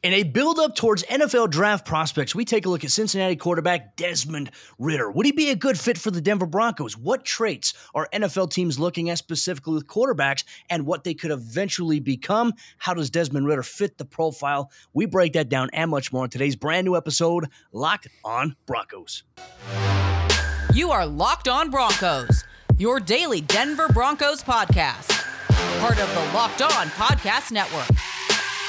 In a build up towards NFL draft prospects, we take a look at Cincinnati quarterback Desmond Ridder. Would he be a good fit for the Denver Broncos? What traits are NFL teams looking at specifically with quarterbacks and what they could eventually become? How does Desmond Ridder fit the profile? We break that down and much more in today's brand new episode, Locked on Broncos. You are Locked on Broncos, your daily Denver Broncos podcast, part of the Locked on Podcast Network.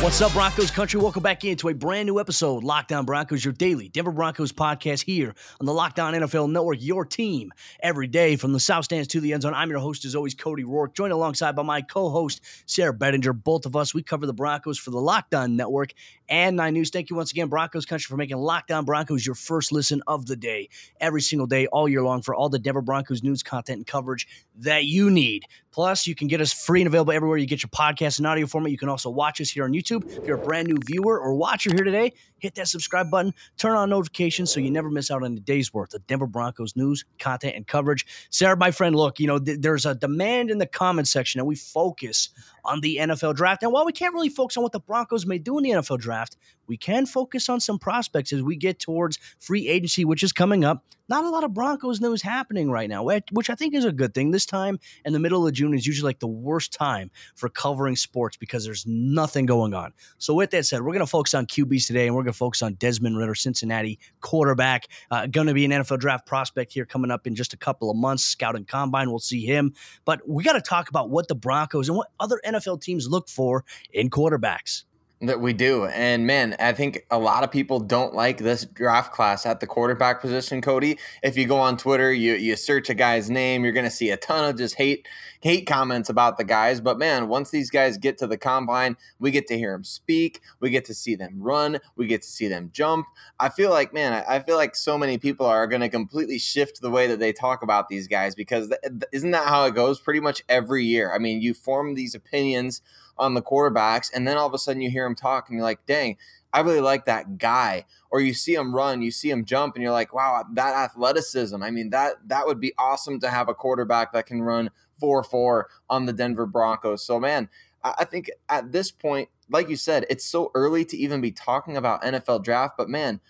What's up, Broncos country? Welcome back into a brand new episode, Locked On Broncos, your daily Denver Broncos podcast here on the Locked On NFL Network, your team every day from the South Stands to the end zone. I'm your host, as always, Cody Roark, joined alongside by my co host, Sayre Bedinger. Both of us, we cover the Broncos for the Locked On Network and Nine News. Thank you once again, Broncos country, for making Locked On Broncos your first listen of the day every single day, all year long, for all the Denver Broncos news, content, and coverage that you need. Plus, you can get us free and available everywhere you get your podcast in audio format. You can also watch us here on YouTube. If you're a brand new viewer or watcher here today, hit that subscribe button, turn on notifications so you never miss out on a day's worth of Denver Broncos news, content, and coverage. Sayre, my friend, look, you know, th- there's a demand in the comment section that we focus on the NFL draft. And while we can't really focus on what the Broncos may do in the NFL draft, we can focus on some prospects as we get towards free agency, which is coming up. Not a lot of Broncos news happening right now, which I think is a good thing. This time in the middle of June is usually like the worst time for covering sports because there's nothing going on. So, with that said, we're going to focus on QBs today and we're going to focus on Desmond Ridder, Cincinnati quarterback. Uh, going to be an NFL draft prospect here coming up in just a couple of months. Scouting combine, we'll see him. But we got to talk about what the Broncos and what other NFL teams look for in quarterbacks. That we do. And man, I think a lot of people don't like this draft class at the quarterback position, Cody. If you go on Twitter, you you search a guy's name, you're gonna see a ton of just hate hate comments about the guys. But man, once these guys get to the combine, we get to hear them speak, we get to see them run, we get to see them jump. I feel like, man, I feel like so many people are gonna completely shift the way that they talk about these guys because th- isn't that how it goes pretty much every year? I mean, you form these opinions on the quarterbacks, and then all of a sudden you hear him talk, and you're like, dang, I really like that guy. Or you see him run, you see him jump, and you're like, wow, that athleticism. I mean, that that would be awesome to have a quarterback that can run four four on the Denver Broncos. So man, I think at this point, like you said, it's so early to even be talking about NFL draft, but man,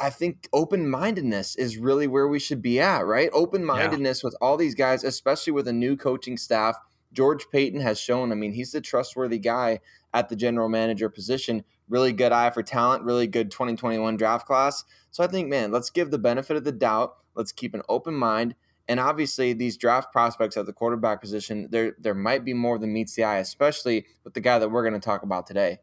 I, think open mindedness is really where we should be at, right? Open mindedness yeah. with all these guys, especially with a new coaching staff George Paton has shown, I mean, he's the trustworthy guy at the general manager position. Really good eye for talent, really good 2021 draft class. So I think, man, let's give the benefit of the doubt. Let's keep an open mind. And obviously, these draft prospects at the quarterback position, there there might be more than meets the eye, especially with the guy that we're going to talk about today.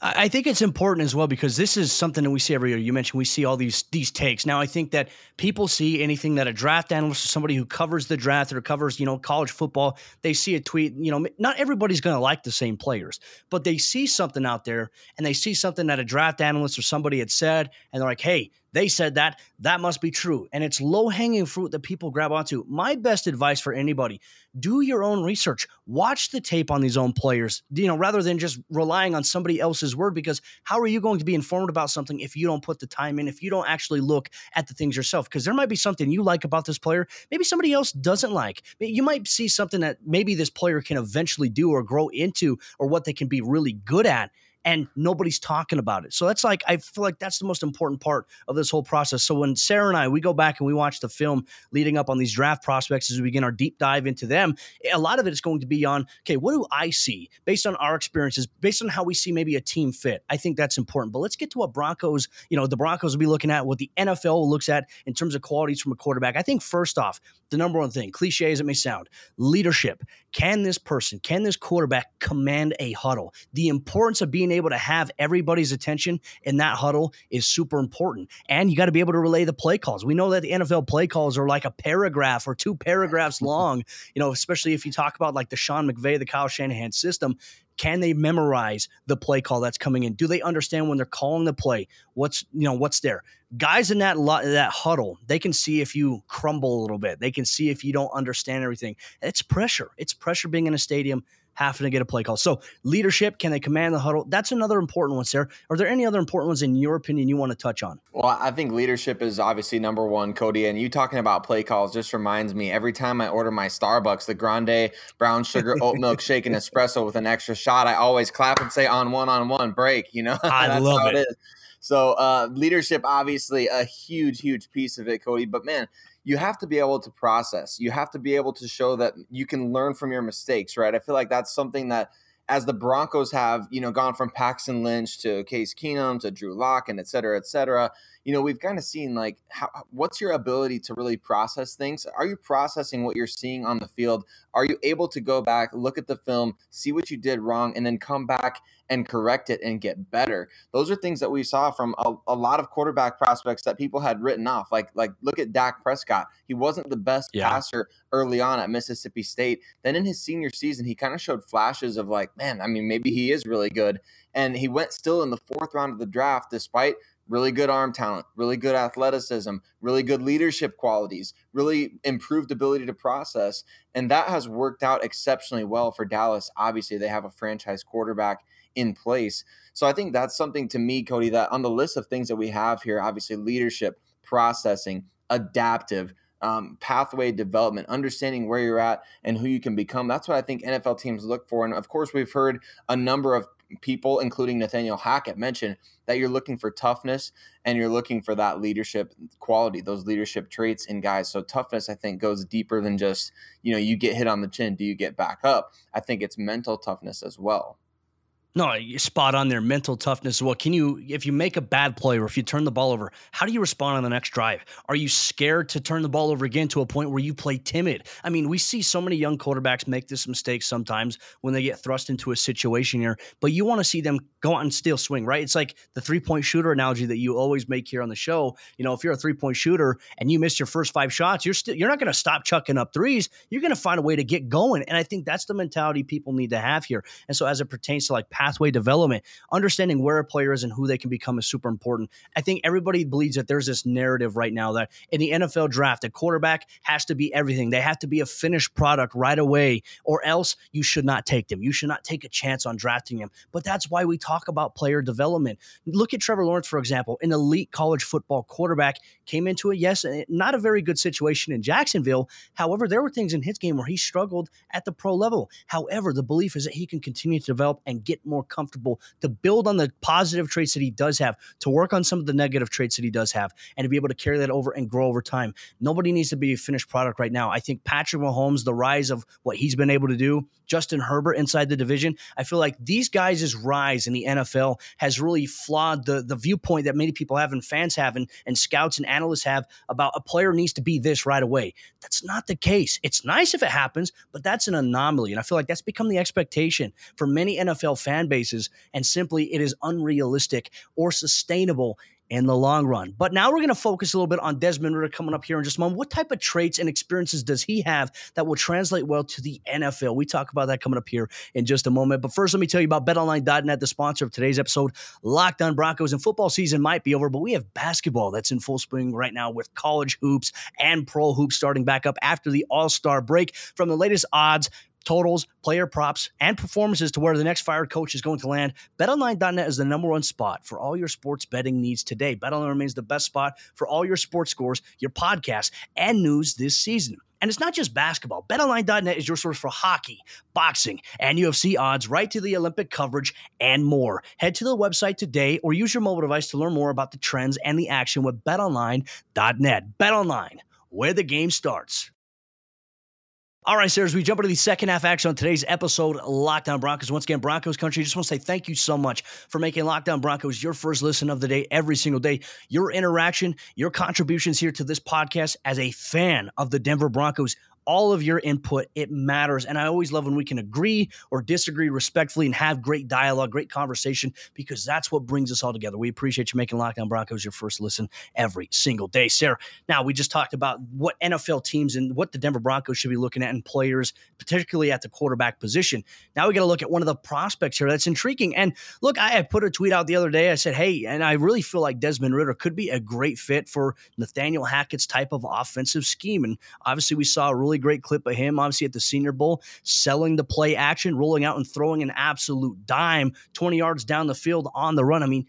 I think it's important as well because this is something that we see every year. You mentioned we see all these these takes. Now I think that people see anything that a draft analyst or somebody who covers the draft or covers, you know, college football, they see a tweet, you know, not everybody's going to like the same players, but they see something out there and they see something that a draft analyst or somebody had said and they're like, "Hey, they said that. That must be true. And it's low hanging fruit that people grab onto. My best advice for anybody do your own research. Watch the tape on these own players, you know, rather than just relying on somebody else's word. Because how are you going to be informed about something if you don't put the time in, if you don't actually look at the things yourself? Because there might be something you like about this player, maybe somebody else doesn't like. You might see something that maybe this player can eventually do or grow into or what they can be really good at and nobody's talking about it. So that's like I feel like that's the most important part of this whole process. So when Sayre and I we go back and we watch the film leading up on these draft prospects as we begin our deep dive into them, a lot of it is going to be on okay, what do I see based on our experiences, based on how we see maybe a team fit. I think that's important. But let's get to what Broncos, you know, the Broncos will be looking at, what the NFL looks at in terms of qualities from a quarterback. I think first off, the number one thing, cliche as it may sound, leadership. Can this person, can this quarterback command a huddle? The importance of being able to have everybody's attention in that huddle is super important. And you got to be able to relay the play calls. We know that the NFL play calls are like a paragraph or two paragraphs long, you know, especially if you talk about like the Sean McVay, the Kyle Shanahan system. Can they memorize the play call that's coming in? Do they understand when they're calling the play? What's you know what's there? guys in that lo- that huddle, they can see if you crumble a little bit. They can see if you don't understand everything. It's pressure. It's pressure being in a stadium having to get a play call. So leadership, can they command the huddle? That's another important one, Sayre. Are there any other important ones in your opinion you want to touch on? Well, I think leadership is obviously number one, Cody. And you talking about play calls just reminds me every time I order my Starbucks, the grande brown sugar oat milk shake and espresso with an extra shot, I always clap and say on one on one break. You know, I love it. it so uh, leadership, obviously, a huge, huge piece of it, Cody. But man, you have to be able to process. You have to be able to show that you can learn from your mistakes, right? I feel like that's something that as the Broncos have, you know, gone from Paxton Lynch to Case Keenum to Drew Lock and et cetera, et cetera, you know, we've kind of seen like how, what's your ability to really process things? Are you processing what you're seeing on the field? Are you able to go back, look at the film, see what you did wrong, and then come back and correct it and get better? Those are things that we saw from a, a lot of quarterback prospects that people had written off. Like, like look at Dak Prescott. He wasn't the best yeah. passer early on at Mississippi State. Then in his senior season, he kind of showed flashes of like, man, I mean, maybe he is really good. And he went still in the fourth round of the draft, despite really good arm talent, really good athleticism, really good leadership qualities, really improved ability to process. And that has worked out exceptionally well for Dallas. Obviously, they have a franchise quarterback in place. So I think that's something to me, Cody, that on the list of things that we have here, obviously, leadership, processing, adaptive, um, pathway development, understanding where you're at and who you can become. That's what I think NFL teams look for. And of course, we've heard a number of people, including Nathaniel Hackett, mentioned that you're looking for toughness and you're looking for that leadership quality, those leadership traits in guys. So toughness, I think, goes deeper than just, you know, you get hit on the chin, do you get back up? I think it's mental toughness as well. No, you're spot on there. Mental toughness. Well, can you, if you make a bad play or if you turn the ball over, how do you respond on the next drive? Are you scared to turn the ball over again to a point where you play timid? I mean, we see so many young quarterbacks make this mistake sometimes when they get thrust into a situation here, but you want to see them go out and still swing, right? It's like the three point shooter analogy that you always make here on the show. You know, if you're a three point shooter and you miss your first five shots, you're still, you're not going to stop chucking up threes. You're going to find a way to get going. And I think that's the mentality people need to have here. And so as it pertains to like pathway development, understanding where a player is and who they can become is super important. I think everybody believes that there's this narrative right now that in the NFL draft, a quarterback has to be everything. They have to be a finished product right away, or else you should not take them. You should not take a chance on drafting them. But that's why we talk about player development. Look at Trevor Lawrence, for example, an elite college football quarterback, came into it, yes, not a very good situation in Jacksonville. However, there were things in his game where he struggled at the pro level. However, the belief is that he can continue to develop and get more comfortable to build on the positive traits that he does have, to work on some of the negative traits that he does have, and to be able to carry that over and grow over time. Nobody needs to be a finished product right now. I think Patrick Mahomes, the rise of what he's been able to do, Justin Herbert inside the division, I feel like these guys' rise in the NFL has really flawed the, the viewpoint that many people have and fans have and, and scouts and analysts have about a player needs to be this right away. That's not the case. It's nice if it happens, but that's an anomaly. And I feel like that's become the expectation for many NFL fan bases and simply it is unrealistic or sustainable in the long run. But now we're going to focus a little bit on Desmond Ridder coming up here in just a moment. What type of traits and experiences does he have that will translate well to the NFL? We talk about that coming up here in just a moment. But first, let me tell you about betonline.net, the sponsor of today's episode. Locked on Broncos and football season might be over, but we have basketball that's in full swing right now with college hoops and pro hoops starting back up after the All Star break. From the latest odds, totals, player props, and performances to where the next fired coach is going to land, betonline.net is the number one spot for all your sports betting needs today. BetOnline remains the best spot for all your sports scores, your podcasts, and news this season. And it's not just basketball. BetOnline.net is your source for hockey, boxing, and UFC odds, right to the Olympic coverage and more. Head to the website today or use your mobile device to learn more about the trends and the action with BetOnline.net. BetOnline, where the game starts. All right, sir, as we jump into the second half action on today's episode, Locked On Broncos. Once again, Broncos country, just want to say thank you so much for making Locked On Broncos your first listen of the day every single day. Your interaction, your contributions here to this podcast as a fan of the Denver Broncos all of your input. It matters. And I always love when we can agree or disagree respectfully and have great dialogue, great conversation, because that's what brings us all together. We appreciate you making Locked On Broncos your first listen every single day. Sayre, now we just talked about what NFL teams and what the Denver Broncos should be looking at and players, particularly at the quarterback position. Now we got to look at one of the prospects here that's intriguing. And look, I, I put a tweet out the other day. I said, hey, and I really feel like Desmond Ridder could be a great fit for Nathaniel Hackett's type of offensive scheme. And obviously, we saw a really great clip of him, obviously, at the Senior Bowl, selling the play action, rolling out and throwing an absolute dime 20 yards down the field on the run. I mean,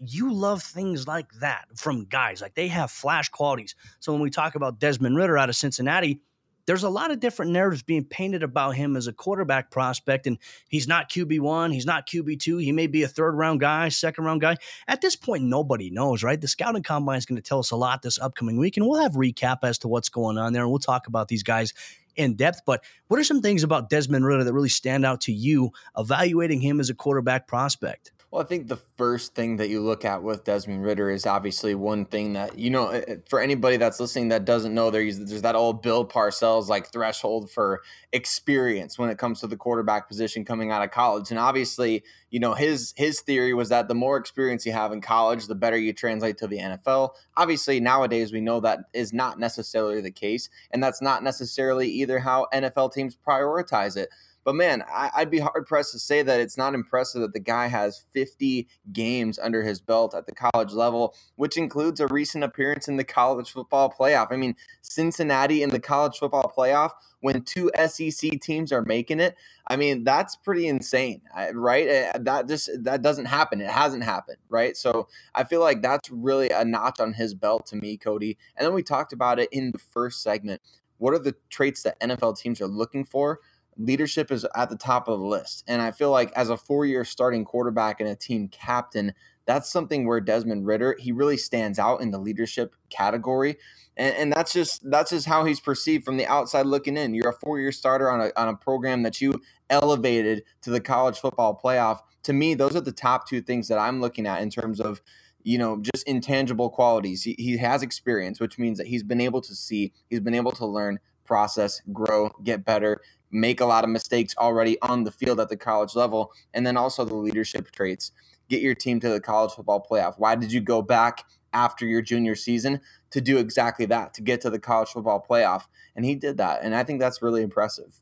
you love things like that from guys. Like they have flash qualities. So when we talk about Desmond Ridder out of Cincinnati, there's a lot of different narratives being painted about him as a quarterback prospect. And he's not QB1, he's not QB2. He may be a third round guy, second round guy. At this point, nobody knows, right? The scouting combine is going to tell us a lot this upcoming week, and we'll have recap as to what's going on there. And we'll talk about these guys in depth. But what are some things about Desmond Ridder that really stand out to you evaluating him as a quarterback prospect? Well, I think the first thing that you look at with Desmond Ridder is obviously one thing that, you know, eh, eh, for anybody that's listening that doesn't know, there's, there's that old Bill Parcells like threshold for experience when it comes to the quarterback position coming out of college. And obviously, you know, his his theory was that the more experience you have in college, the better you translate to the NFL. Obviously, nowadays we know that is not necessarily the case. And that's not necessarily either how NFL teams prioritize it. But man, I, would be hard pressed to say that it's not impressive that the guy has 50 games under his belt at the college level, which includes a recent appearance in the college football playoff. I mean, Cincinnati in the college football playoff when two SEC teams are making it. I mean, that's pretty insane, right? Eh, that just that doesn't happen. It hasn't happened, right? So I feel like that's really a notch on his belt to me, Cody. And then we talked about it in the first segment. What are the traits that NFL teams are looking for? Leadership is at the top of the list. And I feel like as a four year starting quarterback and a team captain, that's something where Desmond Ridder, he really stands out in the leadership category. And, and that's just that's just how he's perceived from the outside looking in. You're a four year starter on a, on a program that you elevated to the college football playoff. To me, those are the top two things that I'm looking at in terms of you know, just intangible qualities. He, he has experience, which means that he's been able to see, he's been able to learn, process, grow, get better, make a lot of mistakes already on the field at the college level, and then also the leadership traits. Get your team to the college football playoff. Why did you go back after your junior season to do exactly that, to get to the college football playoff? And he did that. And I think that's really impressive.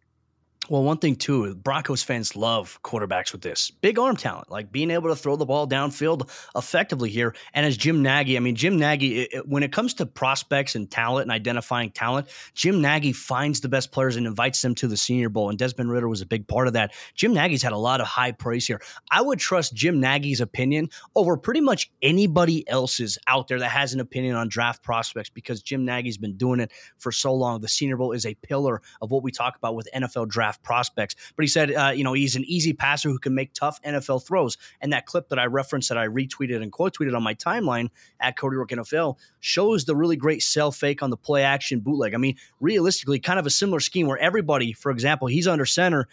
Well, one thing too, Broncos fans love quarterbacks with this big arm talent, like being able to throw the ball downfield effectively here. And as Jim Nagy, I mean, Jim Nagy, it, it, when it comes to prospects and talent and identifying talent, Jim Nagy finds the best players and invites them to the Senior Bowl. And Desmond Ridder was a big part of that. Jim Nagy's had a lot of high praise here. I would trust Jim Nagy's opinion over pretty much anybody else's out there that has an opinion on draft prospects because Jim Nagy's been doing it for so long. The Senior Bowl is a pillar of what we talk about with NFL draft draft prospects. But he said, uh, you know, he's an easy passer who can make tough NFL throws. And that clip that I referenced that I retweeted and quote tweeted on my timeline at Cody Roark NFL shows the really great sell fake on the play action bootleg. I mean, realistically, kind of a similar scheme where everybody, for example, he's under center.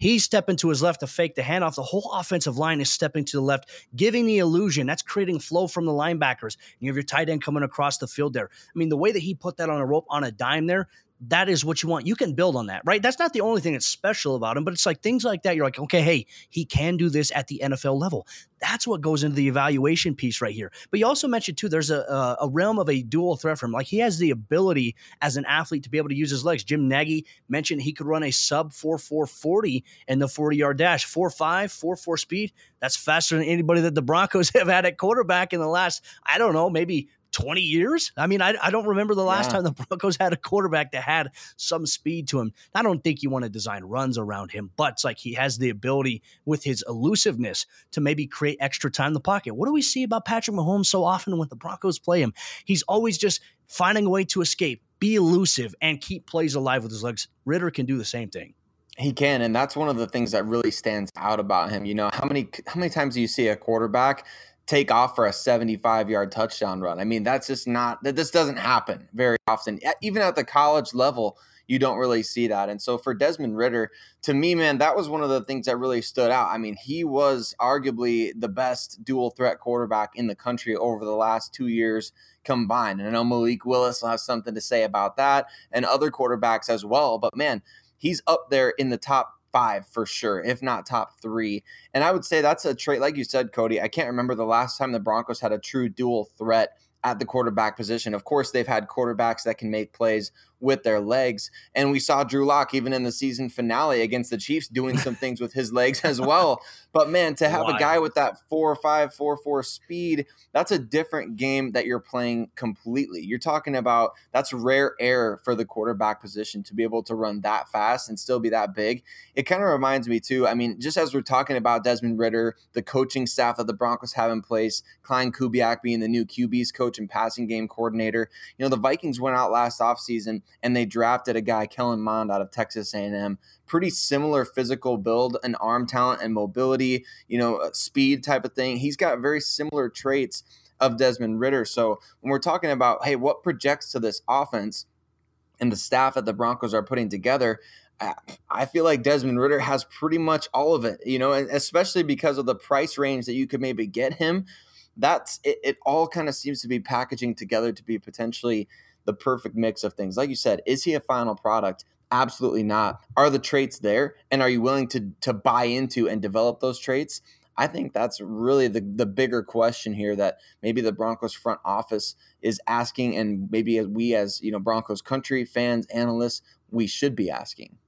He's stepping to his left to fake the handoff. The whole offensive line is stepping to the left, giving the illusion. That's creating flow from the linebackers. And you have your tight end coming across the field there. I mean, the way that he put that on a rope on a dime there, that is what you want. You can build on that, right? That's not the only thing that's special about him, but it's like things like that. You're like, okay, hey, he can do this at the NFL level. That's what goes into the evaluation piece right here. But you also mentioned too, there's a, a realm of a dual threat for him. Like he has the ability as an athlete to be able to use his legs. Jim Nagy mentioned he could run a sub 4 4 40 in the 40 yard dash, 4 5, 4 4 speed. That's faster than anybody that the Broncos have had at quarterback in the last, I don't know, maybe 20 years. I mean, I, I don't remember the last yeah. time the Broncos had a quarterback that had some speed to him. I don't think you want to design runs around him, but it's like he has the ability with his elusiveness to maybe create extra time in the pocket. What do we see about Patrick Mahomes so often when the Broncos play him? He's always just finding a way to escape, be elusive, and keep plays alive with his legs. Ridder can do the same thing. He can, and that's one of the things that really stands out about him. You know, how many how many times do you see a quarterback take off for a 75 yard touchdown run. I mean, that's just not that this doesn't happen very often. Even at the college level, you don't really see that. And so for Desmond Ridder, to me, man, that was one of the things that really stood out. I mean, he was arguably the best dual threat quarterback in the country over the last two years combined. And I know Malik Willis will have something to say about that and other quarterbacks as well. But man, he's up there in the top five for sure, if not top three. And I would say that's a trait, like you said, Cody. I can't remember the last time the Broncos had a true dual threat at the quarterback position. Of course, they've had quarterbacks that can make plays with their legs. And we saw Drew Lock even in the season finale against the Chiefs doing some things with his legs as well. But man, to have a guy with that four or five, four four speed, that's a different game that you're playing completely. You're talking about that's rare air for the quarterback position to be able to run that fast and still be that big. It kind of reminds me too. I mean, just as we're talking about Desmond Ridder, the coaching staff that the Broncos have in place, Klint Kubiak being the new QB's coach and passing game coordinator. You know, the Vikings went out last offseason and they drafted a guy, Kellen Mond, out of Texas A&M. Pretty similar physical build and arm talent and mobility, you know, uh, speed type of thing. He's got very similar traits of Desmond Ridder. So when we're talking about, hey, what projects to this offense and the staff that the Broncos are putting together, I feel like Desmond Ridder has pretty much all of it, you know, especially because of the price range that you could maybe get him. That's it, it all kind of seems to be packaging together to be potentially the perfect mix of things. Like you said, is he a final product? Absolutely not. Are the traits there? And are you willing to to buy into and develop those traits? I think that's really the, the bigger question here that maybe the Broncos front office is asking, and maybe as we as you know Broncos country fans, analysts, we should be asking.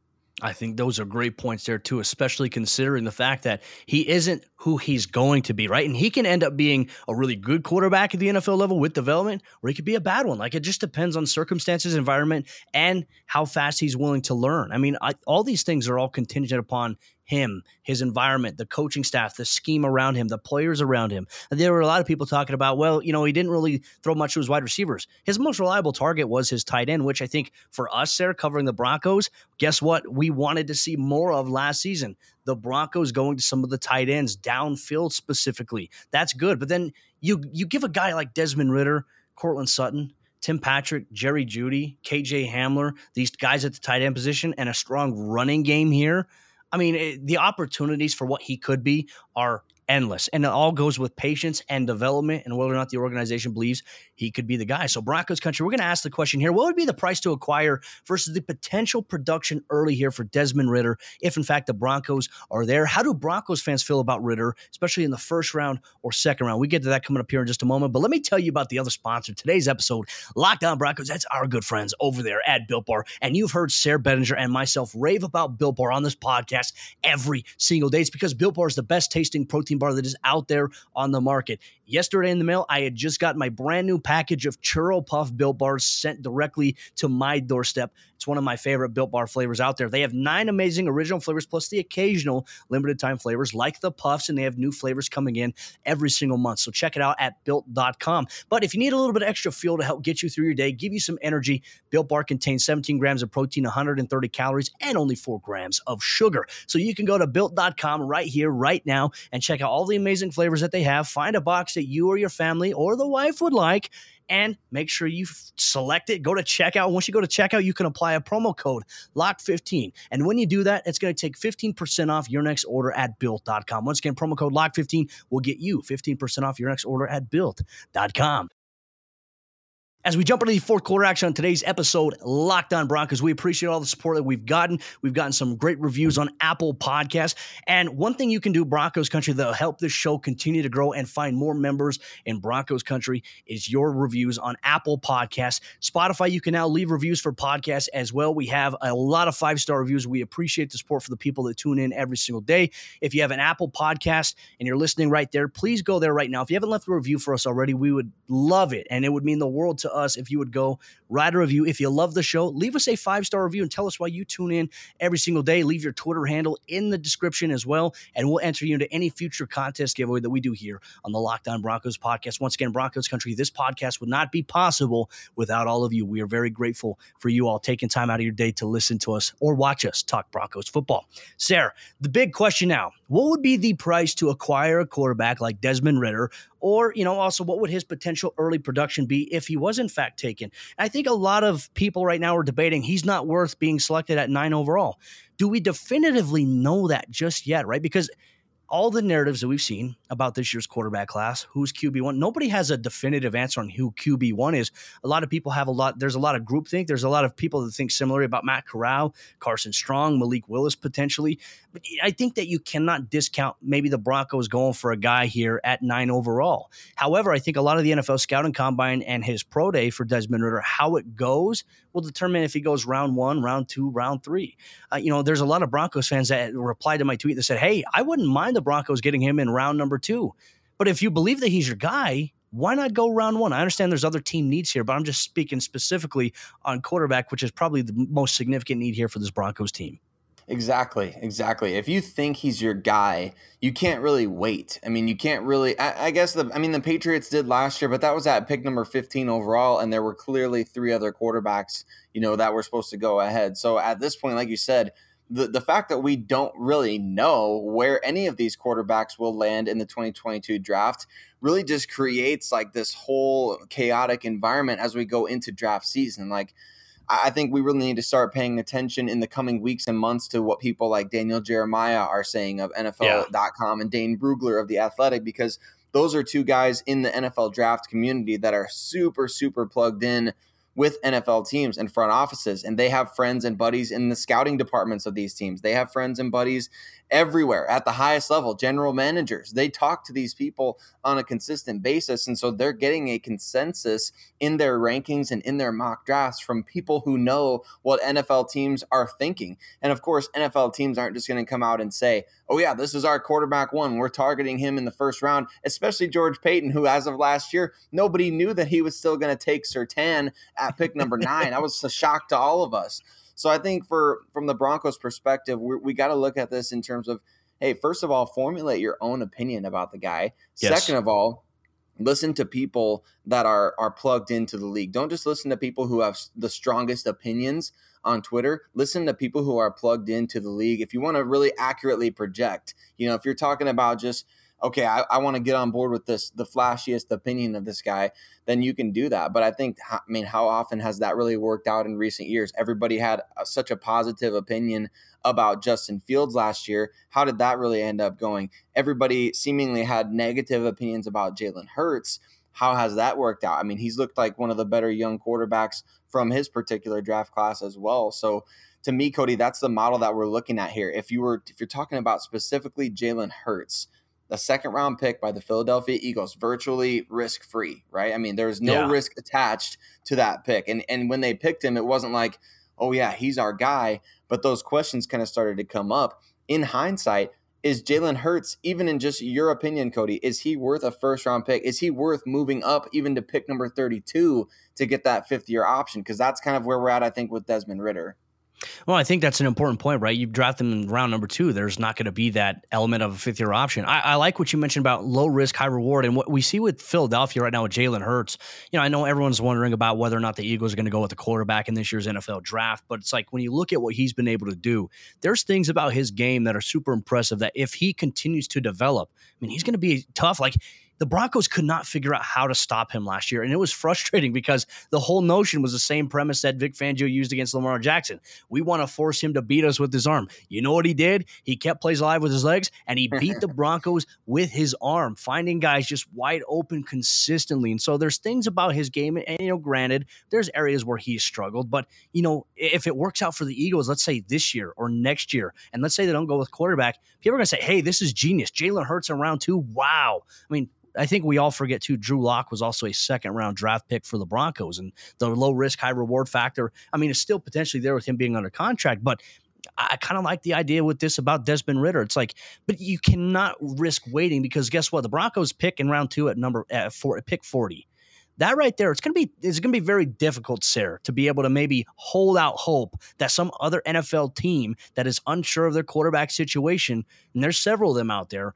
I think those are great points there too, especially considering the fact that he isn't who he's going to be, right? And he can end up being a really good quarterback at the NFL level with development, or he could be a bad one. Like it just depends on circumstances, environment, and how fast he's willing to learn. I mean, I, all these things are all contingent upon him, his environment, the coaching staff, the scheme around him, the players around him. And there were a lot of people talking about, well, you know, he didn't really throw much to his wide receivers. His most reliable target was his tight end, which I think for us there covering the Broncos, guess what? We wanted to see more of last season. The Broncos going to some of the tight ends downfield specifically. That's good. But then you you give a guy like Desmond Ridder, Courtland Sutton, Tim Patrick, Jerry Jeudy, KJ Hamler, these guys at the tight end position, and a strong running game here. I mean, it, the opportunities for what he could be are endless. And it all goes with patience and development and whether or not the organization believes he could be the guy. So, Broncos country, we're going to ask the question here what would be the price to acquire versus the potential production early here for Desmond Ridder if, in fact, the Broncos are there? How do Broncos fans feel about Ridder, especially in the first round or second round? We get to that coming up here in just a moment. But let me tell you about the other sponsor today's episode, Locked On Broncos. That's our good friends over there at Built Bar. And you've heard Sayre Bedinger and myself rave about Built Bar on this podcast every single day. It's because Built Bar is the best tasting protein bar that is out there on the market. Yesterday in the mail, I had just got my brand new package of Churro Puff Built Bars sent directly to my doorstep. It's one of my favorite Built Bar flavors out there. They have nine amazing original flavors plus the occasional limited time flavors like the Puffs, and they have new flavors coming in every single month. So check it out at built.com. But if you need a little bit extra fuel to help get you through your day, give you some energy, Built Bar contains 17 grams of protein, 130 calories, and only four grams of sugar. So you can go to built.com right here, right now, and check out all the amazing flavors that they have. Find a box that you or your family or the wife would like and make sure you select it. Go to checkout. Once you go to checkout, you can apply a promo code LOCK15. And when you do that, it's going to take 15% off your next order at built.com. Once again, promo code LOCK15 will get you 15% off your next order at built.com. As we jump into the fourth quarter action on today's episode, Locked On Broncos, we appreciate all the support that we've gotten. We've gotten some great reviews on Apple Podcasts. And one thing you can do, Broncos Country, that'll help this show continue to grow and find more members in Broncos Country is your reviews on Apple Podcasts. Spotify, you can now leave reviews for podcasts as well. We have a lot of five star reviews. We appreciate the support for the people that tune in every single day. If you have an Apple Podcast and you're listening right there, please go there right now. If you haven't left a review for us already, we would love it. And it would mean the world to us if you would go write a review. If you love the show, leave us a five star review and tell us why you tune in every single day. Leave your Twitter handle in the description as well, and we'll enter you into any future contest giveaway that we do here on the Locked On Broncos podcast. Once again, Broncos Country, this podcast would not be possible without all of you. We are very grateful for you all taking time out of your day to listen to us or watch us talk Broncos football. Sayre, the big question now what would be the price to acquire a quarterback like Desmond Ridder or you know also what would his potential early production be if he was in fact taken i think a lot of people right now are debating he's not worth being selected at nine overall do we definitively know that just yet right because all the narratives that we've seen about this year's quarterback class, who's QB1, nobody has a definitive answer on who QB1 is. A lot of people have a lot, there's a lot of groupthink. There's a lot of people that think similarly about Matt Corral, Carson Strong, Malik Willis potentially. But I think that you cannot discount maybe the Broncos going for a guy here at nine overall. However, I think a lot of the NFL scouting combine and his pro day for Desmond Ridder, how it goes will determine if he goes round one, round two, round three. Uh, you know, there's a lot of Broncos fans that replied to my tweet that said, hey, I wouldn't mind the Broncos getting him in round number two. But if you believe that he's your guy, why not go round one? I understand there's other team needs here, but I'm just speaking specifically on quarterback, which is probably the most significant need here for this Broncos team. Exactly, exactly. If you think he's your guy, you can't really wait. I mean, you can't really. I, I, guess the. I mean, the Patriots did last year, but that was at pick number fifteen overall, and there were clearly three other quarterbacks, you know, that were supposed to go ahead. So at this point, like you said, the the fact that we don't really know where any of these quarterbacks will land in the 2022 draft really just creates like this whole chaotic environment as we go into draft season. Like I think we really need to start paying attention in the coming weeks and months to what people like Daniel Jeremiah are saying of NFL.com yeah. and Dane Brugler of The Athletic, because those are two guys in the NFL draft community that are super, super plugged in with NFL teams and front offices, and they have friends and buddies in the scouting departments of these teams. They have friends and buddies everywhere at the highest level, general managers. They talk to these people on a consistent basis. And so they're getting a consensus in their rankings and in their mock drafts from people who know what NFL teams are thinking. And of course, NFL teams aren't just going to come out and say, oh, yeah, this is our quarterback one. We're targeting him in the first round, especially George Paton, who, as of last year, nobody knew that he was still going to take Surtain at pick number nine. that was a shock to all of us. So I think for from the Broncos' perspective, we got to look at this in terms of, hey, first of all, formulate your own opinion about the guy. Yes. Second of all, listen to people that are are plugged into the league. Don't just listen to people who have the strongest opinions on Twitter. Listen to people who are plugged into the league. If you want to really accurately project, you know, if you're talking about just okay, I, I want to get on board with this, the flashiest opinion of this guy, then you can do that. But I think, I mean, how often has that really worked out in recent years? Everybody had a, such a positive opinion about Justin Fields last year. How did that really end up going? Everybody seemingly had negative opinions about Jalen Hurts. How has that worked out? I mean, he's looked like one of the better young quarterbacks from his particular draft class as well. So, to me, Cody, that's the model that we're looking at here. If you were, if you're talking about specifically Jalen Hurts, a second round pick by the Philadelphia Eagles, virtually risk free, right? I mean, there's no yeah. risk attached to that pick. And and when they picked him, it wasn't like, oh yeah, he's our guy. But those questions kind of started to come up. In hindsight, is Jalen Hurts, even in just your opinion, Cody, is he worth a first round pick? Is he worth moving up even to pick number 32 to get that fifth year option? Because that's kind of where we're at, I think, with Desmond Ridder. Well, I think that's an important point, right? You draft them in round number two. There's not going to be that element of a fifth year option. I, I, like what you mentioned about low risk, high reward. And what we see with Philadelphia right now with Jalen Hurts, you know, I know everyone's wondering about whether or not the Eagles are going to go with the quarterback in this year's NFL draft, but it's like when you look at what he's been able to do, there's things about his game that are super impressive that if he continues to develop, I mean, he's going to be tough. Like, the Broncos could not figure out how to stop him last year. And it was frustrating because the whole notion was the same premise that Vic Fangio used against Lamar Jackson. We want to force him to beat us with his arm. You know what he did? He kept plays alive with his legs and he beat the Broncos with his arm, finding guys just wide open consistently. And so there's things about his game, and you know, granted, there's areas where he's struggled, but you know, if it works out for the Eagles, let's say this year or next year, and let's say they don't go with quarterback, people are gonna say, Hey, this is genius. Jalen Hurts in round two. Wow. I mean, I think we all forget too. Drew Lock was also a second round draft pick for the Broncos, and the low risk, high reward factor. I mean, it's still potentially there with him being under contract, but I kind of like the idea with this about Desmond Ridder. It's like, but you cannot risk waiting because guess what? The Broncos pick in round two at number at four, pick forty. That right there, it's gonna be it's gonna be very difficult, Sayre, to be able to maybe hold out hope that some other NFL team that is unsure of their quarterback situation, and there's several of them out there,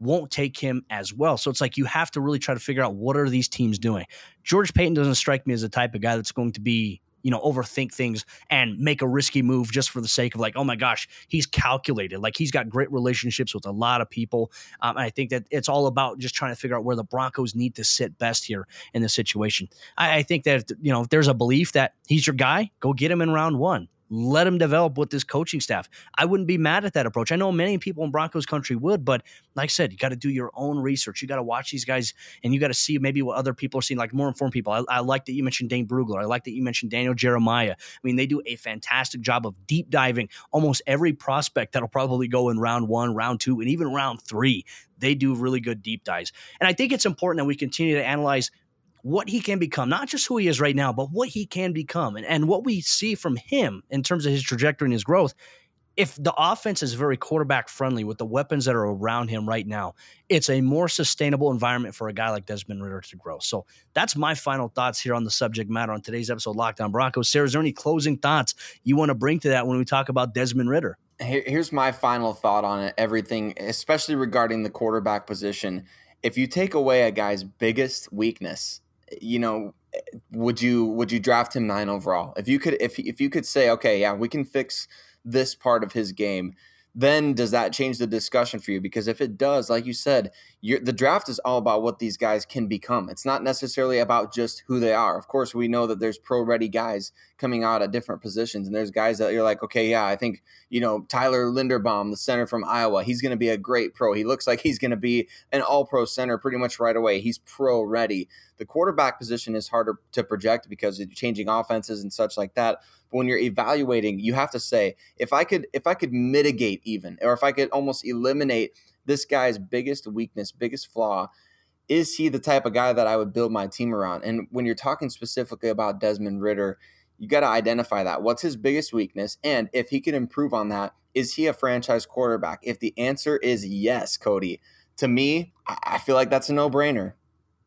won't take him as well. So it's like you have to really try to figure out what are these teams doing. George Paton doesn't strike me as the type of guy that's going to be you know, overthink things and make a risky move just for the sake of like, oh my gosh, he's calculated. Like he's got great relationships with a lot of people. Um, and I think that it's all about just trying to figure out where the Broncos need to sit best here in this situation. I, I think that, you know, if there's a belief that he's your guy, go get him in round one let him develop with this coaching staff. I wouldn't be mad at that approach. I know many people in Broncos country would, but like I said, you got to do your own research. You got to watch these guys and you got to see maybe what other people are seeing, like more informed people. I, I, like that you mentioned Dane Brugler. I like that you mentioned Daniel Jeremiah. I mean, they do a fantastic job of deep diving almost every prospect that'll probably go in round one, round two, and even round three. They do really good deep dives. And I think it's important that we continue to analyze what he can become, not just who he is right now, but what he can become. And, and what we see from him in terms of his trajectory and his growth, if the offense is very quarterback friendly with the weapons that are around him right now, it's a more sustainable environment for a guy like Desmond Ridder to grow. So that's my final thoughts here on the subject matter on today's episode, Locked On Broncos. Sayre, is there any closing thoughts you want to bring to that when we talk about Desmond Ridder? Here's my final thought on it, everything, especially regarding the quarterback position. If you take away a guy's biggest weakness, you know, would you would you draft him nine overall? If you could, if if you could say, okay, yeah, we can fix this part of his game then does that change the discussion for you? Because if it does, like you said, the draft is all about what these guys can become. It's not necessarily about just who they are. Of course, we know that there's pro ready guys coming out at different positions, and there's guys that you're like, okay, yeah, I think you know Tyler Linderbaum, the center from Iowa, he's going to be a great pro. He looks like he's going to be an All Pro center pretty much right away. He's pro ready. The quarterback position is harder to project because of changing offenses and such like that. But when you're evaluating, you have to say, if I could, if I could mitigate even, or if I could almost eliminate this guy's biggest weakness, biggest flaw, is he the type of guy that I would build my team around? And when you're talking specifically about Desmond Ridder, you got to identify that. What's his biggest weakness? And if he can improve on that, is he a franchise quarterback? If the answer is yes, Cody, to me, I feel like that's a no brainer.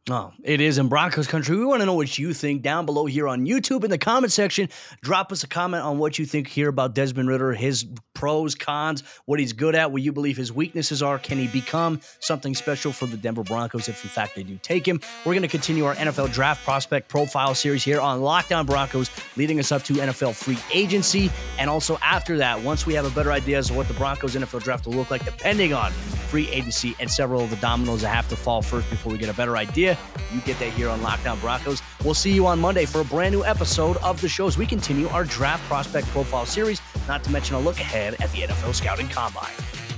Oh, it is in Broncos country. We want to know what you think down below here on YouTube in the comment section. Drop us a comment on what you think here about Desmond Ridder, his pros, cons, what he's good at, what you believe his weaknesses are. Can he become something special for the Denver Broncos if, in fact, they do take him? We're going to continue our NFL draft prospect profile series here on Locked On Broncos, leading us up to NFL free agency. And also after that, once we have a better idea as to what the Broncos NFL draft will look like, depending on free agency and several of the dominoes that have to fall first before we get a better idea. You get that here on Lockdown On Broncos. We'll see you on Monday for a brand new episode of the show as we continue our draft prospect profile series, not to mention a look ahead at the NFL Scouting Combine.